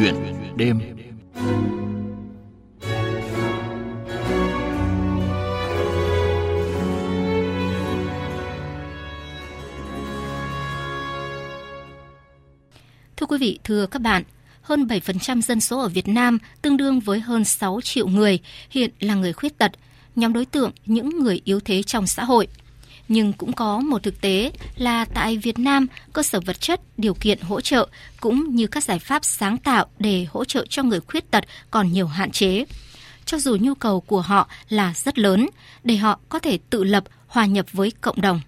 chuyện đêm Thưa quý vị, thưa các bạn, hơn 7% dân số ở Việt Nam, tương đương với hơn 6 triệu người, hiện là người khuyết tật, nhóm đối tượng những người yếu thế trong xã hội. Nhưng cũng có một thực tế là tại Việt Nam, cơ sở vật chất, điều kiện hỗ trợ cũng như các giải pháp sáng tạo để hỗ trợ cho người khuyết tật còn nhiều hạn chế. Cho dù nhu cầu của họ là rất lớn, để họ có thể tự lập, hòa nhập với cộng đồng.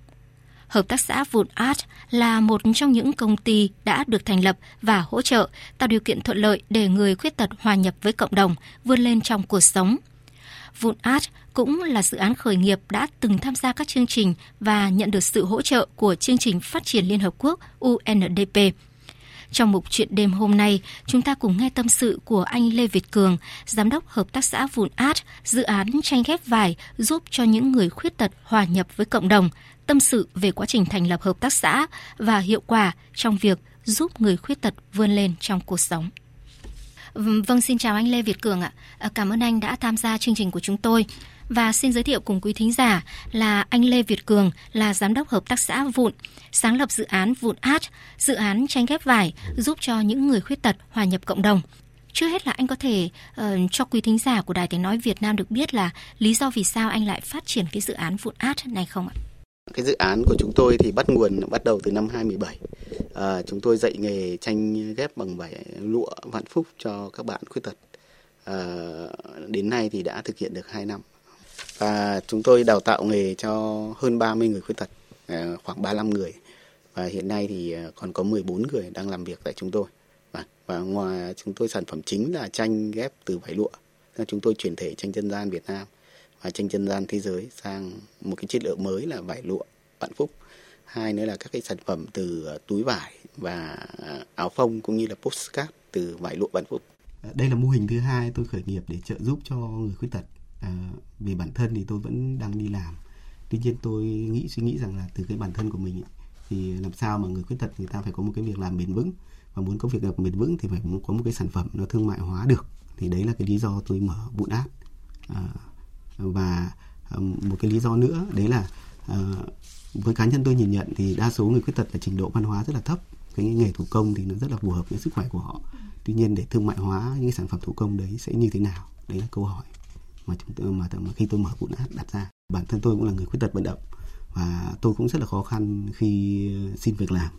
Hợp tác xã Vụn Art là một trong những công ty đã được thành lập và hỗ trợ tạo điều kiện thuận lợi để người khuyết tật hòa nhập với cộng đồng, vươn lên trong cuộc sống. Vụn Art cũng là dự án khởi nghiệp đã từng tham gia các chương trình và nhận được sự hỗ trợ của chương trình phát triển Liên Hợp Quốc UNDP. Trong mục chuyện đêm hôm nay, chúng ta cùng nghe tâm sự của anh Lê Việt Cường, giám đốc hợp tác xã Vụn Art, dự án tranh ghép vải giúp cho những người khuyết tật hòa nhập với cộng đồng, tâm sự về quá trình thành lập hợp tác xã và hiệu quả trong việc giúp người khuyết tật vươn lên trong cuộc sống. Vâng, xin chào anh Lê Việt Cường ạ. À, cảm ơn anh đã tham gia chương trình của chúng tôi. Và xin giới thiệu cùng quý thính giả là anh Lê Việt Cường là giám đốc hợp tác xã Vụn, sáng lập dự án Vụn Art, dự án tranh ghép vải giúp cho những người khuyết tật hòa nhập cộng đồng. Trước hết là anh có thể uh, cho quý thính giả của Đài Tiếng Nói Việt Nam được biết là lý do vì sao anh lại phát triển cái dự án Vụn Art này không ạ? Cái dự án của chúng tôi thì bắt nguồn bắt đầu từ năm 2017. À, ờ, chúng tôi dạy nghề tranh ghép bằng vải lụa vạn phúc cho các bạn khuyết tật. À, đến nay thì đã thực hiện được 2 năm. Và chúng tôi đào tạo nghề cho hơn 30 người khuyết tật, à, khoảng 35 người. Và hiện nay thì à, còn có 14 người đang làm việc tại chúng tôi. Và, và ngoài à, chúng tôi sản phẩm chính là tranh ghép từ vải lụa. Chúng tôi chuyển thể tranh dân gian Việt Nam và tranh dân gian thế giới sang một cái chất lượng mới là vải lụa vạn phúc hai nữa là các cái sản phẩm từ túi vải và áo phông cũng như là postcard từ vải lụa vạn phúc đây là mô hình thứ hai tôi khởi nghiệp để trợ giúp cho người khuyết tật à, vì bản thân thì tôi vẫn đang đi làm. Tuy nhiên tôi nghĩ suy nghĩ rằng là từ cái bản thân của mình ấy, thì làm sao mà người khuyết tật người ta phải có một cái việc làm bền vững và muốn có việc làm bền vững thì phải có một cái sản phẩm nó thương mại hóa được. Thì đấy là cái lý do tôi mở vụn át à, và à, một cái lý do nữa đấy là à, với cá nhân tôi nhìn nhận thì đa số người khuyết tật là trình độ văn hóa rất là thấp. Cái nghề thủ công thì nó rất là phù hợp với sức khỏe của họ. Tuy nhiên để thương mại hóa những sản phẩm thủ công đấy sẽ như thế nào? Đấy là câu hỏi mà chúng tôi mà, mà khi tôi mở cũng đã đặt ra. Bản thân tôi cũng là người khuyết tật vận động và tôi cũng rất là khó khăn khi xin việc làm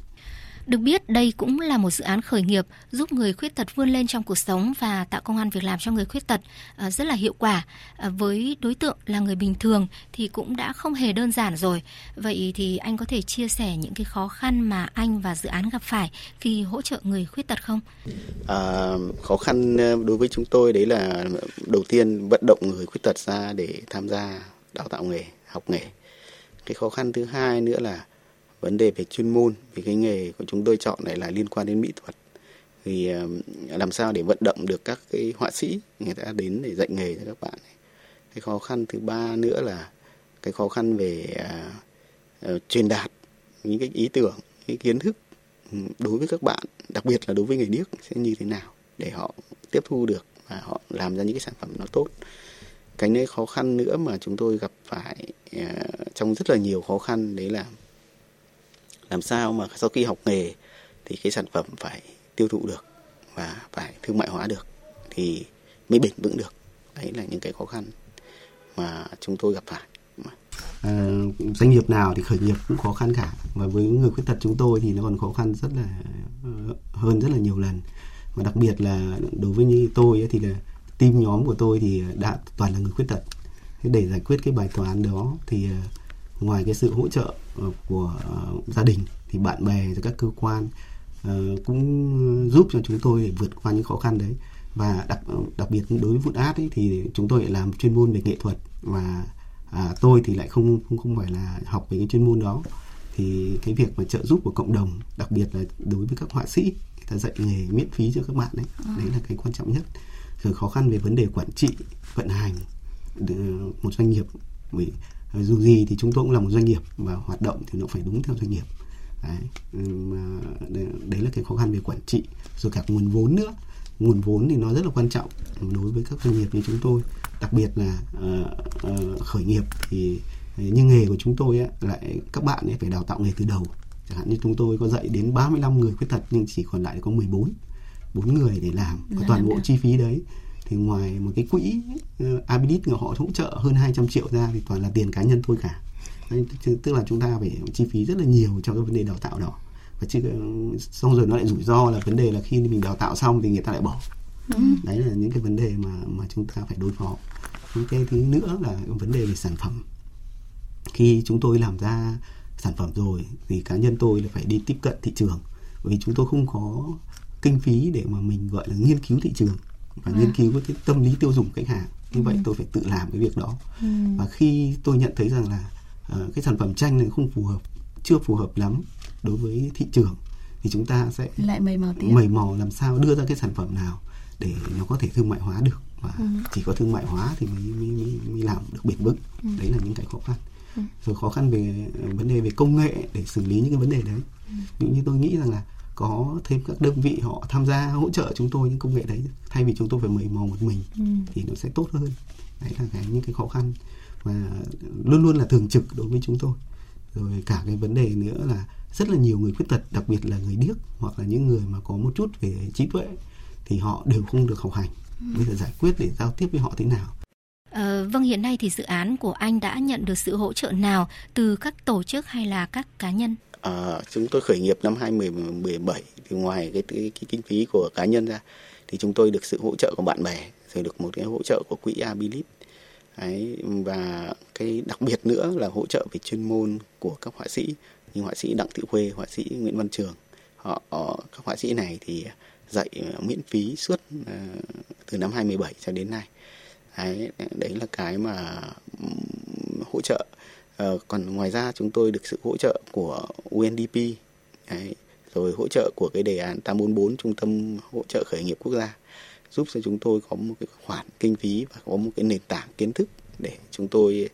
được biết, đây cũng là một dự án khởi nghiệp giúp người khuyết tật vươn lên trong cuộc sống và tạo công an việc làm cho người khuyết tật à, rất là hiệu quả. À, với đối tượng là người bình thường thì cũng đã không hề đơn giản rồi. Vậy thì anh có thể chia sẻ những cái khó khăn mà anh và dự án gặp phải khi hỗ trợ người khuyết tật không? À, khó khăn ờ, đối với chúng tôi đấy là đầu tiên vận động người khuyết tật ra để tham gia đào tạo nghề, học nghề. Cái khó khăn thứ hai nữa là vấn đề về chuyên môn vì cái nghề của chúng tôi chọn này là liên quan đến mỹ thuật. Thì làm sao để vận động được các cái họa sĩ người ta đến để dạy nghề cho các bạn cái khó khăn thứ ba nữa là cái khó khăn về uh, uh, truyền đạt những cái ý tưởng cái kiến thức ừ, đối với các bạn đặc biệt là đối với người điếc sẽ như thế nào để họ tiếp thu được và họ làm ra những cái sản phẩm nó tốt. Cái nơi khó khăn nữa mà chúng tôi gặp phải uh, trong rất là nhiều khó khăn đấy là làm sao mà sau khi học nghề thì cái sản phẩm phải tiêu thụ được và phải thương mại hóa được thì mới bền vững được. Đấy là những cái khó khăn mà chúng tôi gặp phải. À, doanh nghiệp nào thì khởi nghiệp cũng khó khăn cả. Và với người khuyết tật chúng tôi thì nó còn khó khăn rất là ờ, hơn rất là nhiều lần. Và đặc biệt là đối với như tôi ấy, thì là team nhóm của tôi thì ờ, đã toàn là người khuyết tật. Thế để giải quyết cái bài toán đó thì uh, ngoài cái sự hỗ trợ ờ, của ờ, gia đình thì bạn bè và các cơ quan ờ, cũng giúp cho chúng tôi để vượt qua những khó khăn đấy. Và đặc đặc biệt đối với vụn át ấy, thì chúng tôi lại làm chuyên môn về nghệ thuật và à, tôi thì lại không không không phải là học về cái chuyên môn đó. Thì cái việc mà trợ giúp của cộng đồng đặc biệt là đối với các họa sĩ người ta dạy nghề miễn phí cho các bạn đấy ừ. đấy là cái quan trọng nhất. Rồi khó khăn về vấn đề quản trị vận hành một doanh nghiệp vì dù gì thì chúng tôi cũng là một doanh nghiệp và hoạt động thì nó phải đúng theo doanh nghiệp. Đấy, đấy là cái khó khăn về quản trị rồi cả nguồn vốn nữa. Nguồn vốn thì nó rất là quan trọng đối với các doanh nghiệp như chúng tôi đặc biệt là uh, uh, khởi nghiệp thì như nghề của chúng tôi ấy, lại các bạn ấy phải đào tạo nghề từ đầu. Chẳng hạn như chúng tôi có dạy đến 35 người khuyết tật nhưng chỉ còn lại có 14 bốn người để làm và toàn bộ chi phí đấy thì ngoài một cái quỹ uh, Abilit họ hỗ trợ hơn 200 triệu ra thì toàn là tiền cá nhân thôi cả. Tức là chúng ta phải chi phí rất là nhiều cho cái vấn đề đào tạo đó. Và chứ xong rồi nó lại rủi ro là vấn đề là khi mình đào tạo xong thì người ta lại bỏ. Ừ. đấy là những cái vấn đề mà mà chúng ta phải đối phó. Những cái thứ nữa là vấn đề về sản phẩm. Khi chúng tôi làm ra sản phẩm rồi thì cá nhân tôi là phải đi tiếp cận thị trường. Bởi vì chúng tôi không có kinh phí để mà mình gọi là nghiên cứu thị trường và à. nghiên cứu cái tâm lý tiêu dùng khách hàng như ừ. vậy tôi phải tự làm cái việc đó ừ. và khi tôi nhận thấy rằng là uh, cái sản phẩm tranh này không phù hợp chưa phù hợp lắm đối với thị trường thì chúng ta sẽ lại mầy mò tiếp mầy mò làm sao đưa ra cái sản phẩm nào để nó có thể thương mại hóa được và ừ. chỉ có thương mại hóa thì mới mới, mới, mới làm được bền vững ừ. đấy là những cái khó khăn ừ. rồi khó khăn về vấn đề về công nghệ để xử lý những cái vấn đề đấy ừ. như tôi nghĩ rằng là có thêm các đơn vị họ tham gia hỗ trợ chúng tôi những công nghệ đấy thay vì chúng tôi phải mầy mò một mình ừ. thì nó sẽ tốt hơn đấy là cái những cái khó khăn và luôn luôn là thường trực đối với chúng tôi rồi cả cái vấn đề nữa là rất là nhiều người khuyết tật đặc biệt là người điếc hoặc là những người mà có một chút về trí tuệ thì họ đều không được học hành ừ. bây giờ giải quyết để giao tiếp với họ thế nào À, vâng hiện nay thì dự án của anh đã nhận được sự hỗ trợ nào từ các tổ chức hay là các cá nhân? À, chúng tôi khởi nghiệp năm 2017 thì ngoài cái, cái, cái kinh phí của cá nhân ra thì chúng tôi được sự hỗ trợ của bạn bè rồi được một cái hỗ trợ của quỹ Abilit Đấy, và cái đặc biệt nữa là hỗ trợ về chuyên môn của các họa sĩ như họa sĩ Đặng Thị Khuê, họa sĩ Nguyễn Văn Trường. Họ, các họa sĩ này thì dạy miễn phí suốt uh, từ năm 2017 cho đến nay. Đấy, đấy là cái mà hỗ trợ. Ờ, còn ngoài ra chúng tôi được sự hỗ trợ của UNDP, đấy, rồi hỗ trợ của cái đề án 844 Trung tâm hỗ trợ khởi nghiệp quốc gia giúp cho chúng tôi có một cái khoản kinh phí và có một cái nền tảng kiến thức để chúng tôi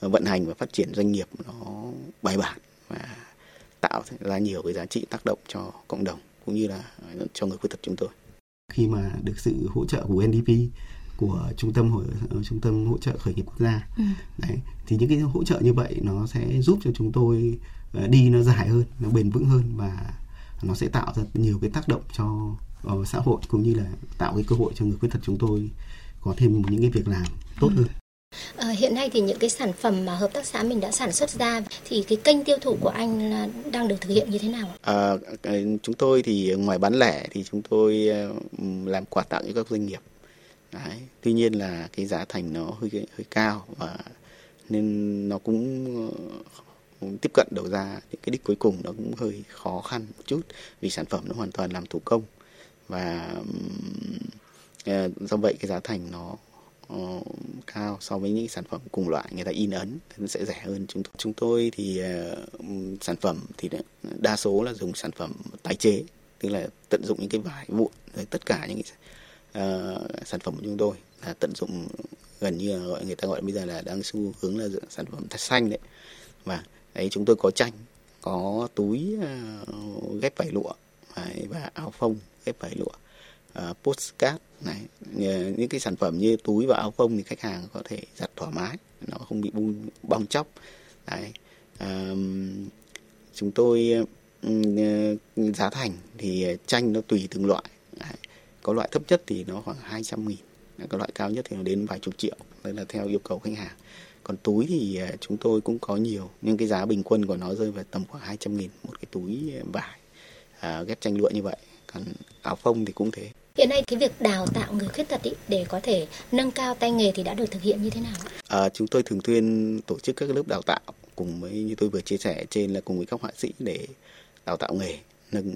ờ, vận hành và phát triển doanh nghiệp nó bài bản và tạo ra nhiều cái giá trị tác động cho cộng đồng cũng như là cho người khuyết tật chúng tôi. Khi mà được sự hỗ trợ của NDP của trung tâm hội ờ, trung tâm hỗ trợ khởi nghiệp quốc gia ừ. đấy thì những cái hỗ trợ như vậy nó sẽ giúp cho chúng tôi đi nó dài hơn nó bền vững hơn và nó sẽ tạo ra nhiều cái tác động cho uh, xã hội cũng như là tạo cái cơ hội cho người khuyết tật chúng tôi có thêm những cái việc làm tốt ừ. hơn. À, hiện nay thì những cái sản phẩm mà hợp tác xã mình đã sản xuất ra thì cái kênh tiêu thụ của anh là đang được thực hiện như thế nào? À, chúng tôi thì ngoài bán lẻ thì chúng tôi làm quà tặng cho các doanh nghiệp. Đấy. Tuy nhiên là cái giá thành nó hơi hơi cao và nên nó cũng ờ, tiếp cận đầu ra những cái đích cuối cùng nó cũng hơi khó khăn một chút vì sản phẩm nó hoàn toàn làm thủ công và ờ, do vậy cái giá thành nó uh, cao so với những sản phẩm cùng loại người ta in ấn nó sẽ rẻ hơn chúng tôi chúng tôi thì uh, sản phẩm thì đa số là dùng sản phẩm tái chế tức là tận dụng những cái vải vụn rồi tất cả những cái uh, sản phẩm của chúng tôi là tận dụng gần như là gọi người ta gọi bây giờ là đang xu hướng là sản phẩm thật xanh đấy. Và ấy chúng tôi có tranh có túi uh, ghép vải lụa đấy, và áo phông ghép vải lụa uh, postcard này. Những cái sản phẩm như túi và áo phông thì khách hàng có thể giặt thoải mái nó không bị bung bong chóc. Đấy uh, chúng tôi uh, giá thành thì tranh nó tùy từng loại. Đấy có loại thấp nhất thì nó khoảng 200 nghìn. Có loại cao nhất thì nó đến vài chục triệu. Đây là theo yêu cầu khách hàng. Còn túi thì à, chúng tôi cũng có nhiều. Nhưng cái giá bình quân của nó rơi vào tầm khoảng 200 nghìn một cái túi vải à, ghép tranh lụa như vậy. Còn áo phông thì cũng thế. Hiện nay cái việc đào tạo người khuyết tật ý, để có thể nâng cao tay nghề thì đã được thực hiện như thế nào? À, chúng tôi thường xuyên tổ chức các lớp đào tạo cùng với như tôi vừa chia sẻ trên là cùng với các họa sĩ để đào tạo nghề nâng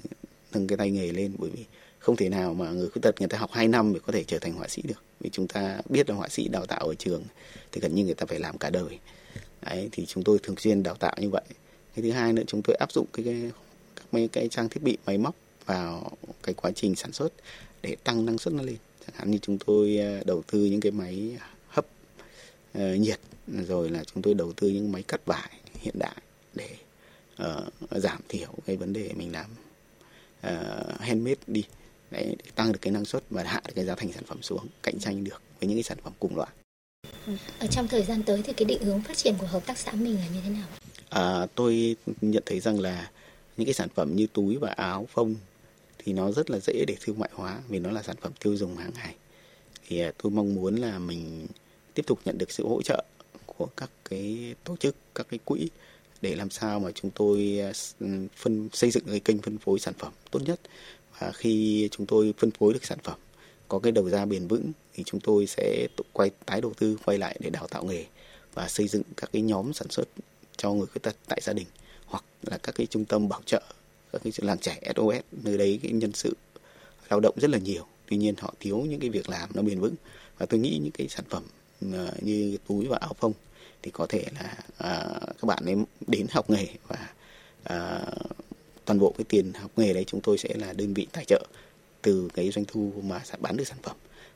nâng cái tay nghề lên. Bởi vì không thể nào mà người khuyết tật người ta học 2 năm để có thể trở thành họa sĩ được. Vì chúng ta biết là họa sĩ đào tạo ở trường thì gần như người ta phải làm cả đời. Đấy thì chúng tôi thường xuyên đào tạo như vậy. Cái thứ hai nữa chúng tôi áp dụng cái, cái các mấy cái trang thiết bị máy móc vào cái quá trình sản xuất để tăng năng suất nó lên. Chẳng hạn như chúng tôi à, đầu tư những cái máy hấp uh, nhiệt rồi là chúng tôi đầu tư những máy cắt vải hiện đại để uh, giảm thiểu cái vấn đề mình làm uh, handmade đi để tăng được cái năng suất và hạ được cái giá thành sản phẩm xuống cạnh tranh được với những cái sản phẩm cùng loại. Ở trong thời gian tới thì cái định hướng phát triển của hợp tác xã mình là như thế nào? À, tôi nhận thấy rằng là những cái sản phẩm như túi và áo phông thì nó rất là dễ để thương mại hóa vì nó là sản phẩm tiêu dùng hàng ngày thì à, tôi mong muốn là mình tiếp tục nhận được sự hỗ trợ của các cái tổ chức các cái quỹ để làm sao mà chúng tôi à, phân xây dựng cái kênh phân phối sản phẩm tốt nhất và khi chúng tôi phân phối được sản phẩm có cái đầu ra bền vững thì chúng tôi sẽ quay tái đầu tư quay lại để đào tạo nghề và xây dựng các cái nhóm sản xuất cho người khuyết tật tại gia đình hoặc là các cái trung tâm bảo trợ các cái làng trẻ SOS nơi đấy cái nhân sự lao động rất là nhiều. Tuy nhiên họ thiếu những cái việc làm nó bền vững. Và tôi nghĩ những cái sản phẩm ờ, như túi và áo phông thì có thể là à, các bạn ấy đến học nghề và à, toàn bộ cái tiền học nghề đấy chúng tôi sẽ là đơn vị tài trợ từ cái doanh thu mà sản bán được sản phẩm.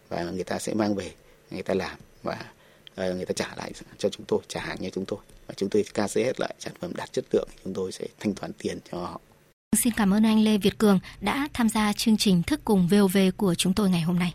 Và người ta sẽ mang về, người ta làm và ờ, người ta trả lại cho chúng tôi, trả hàng cho chúng tôi. Và chúng tôi ca hết lại sản phẩm đạt chất lượng, chúng tôi sẽ thanh toán tiền cho họ. Vâng, xin cảm ơn anh Lê Việt Cường đã tham gia chương trình Thức cùng VOV của chúng tôi ngày hôm nay.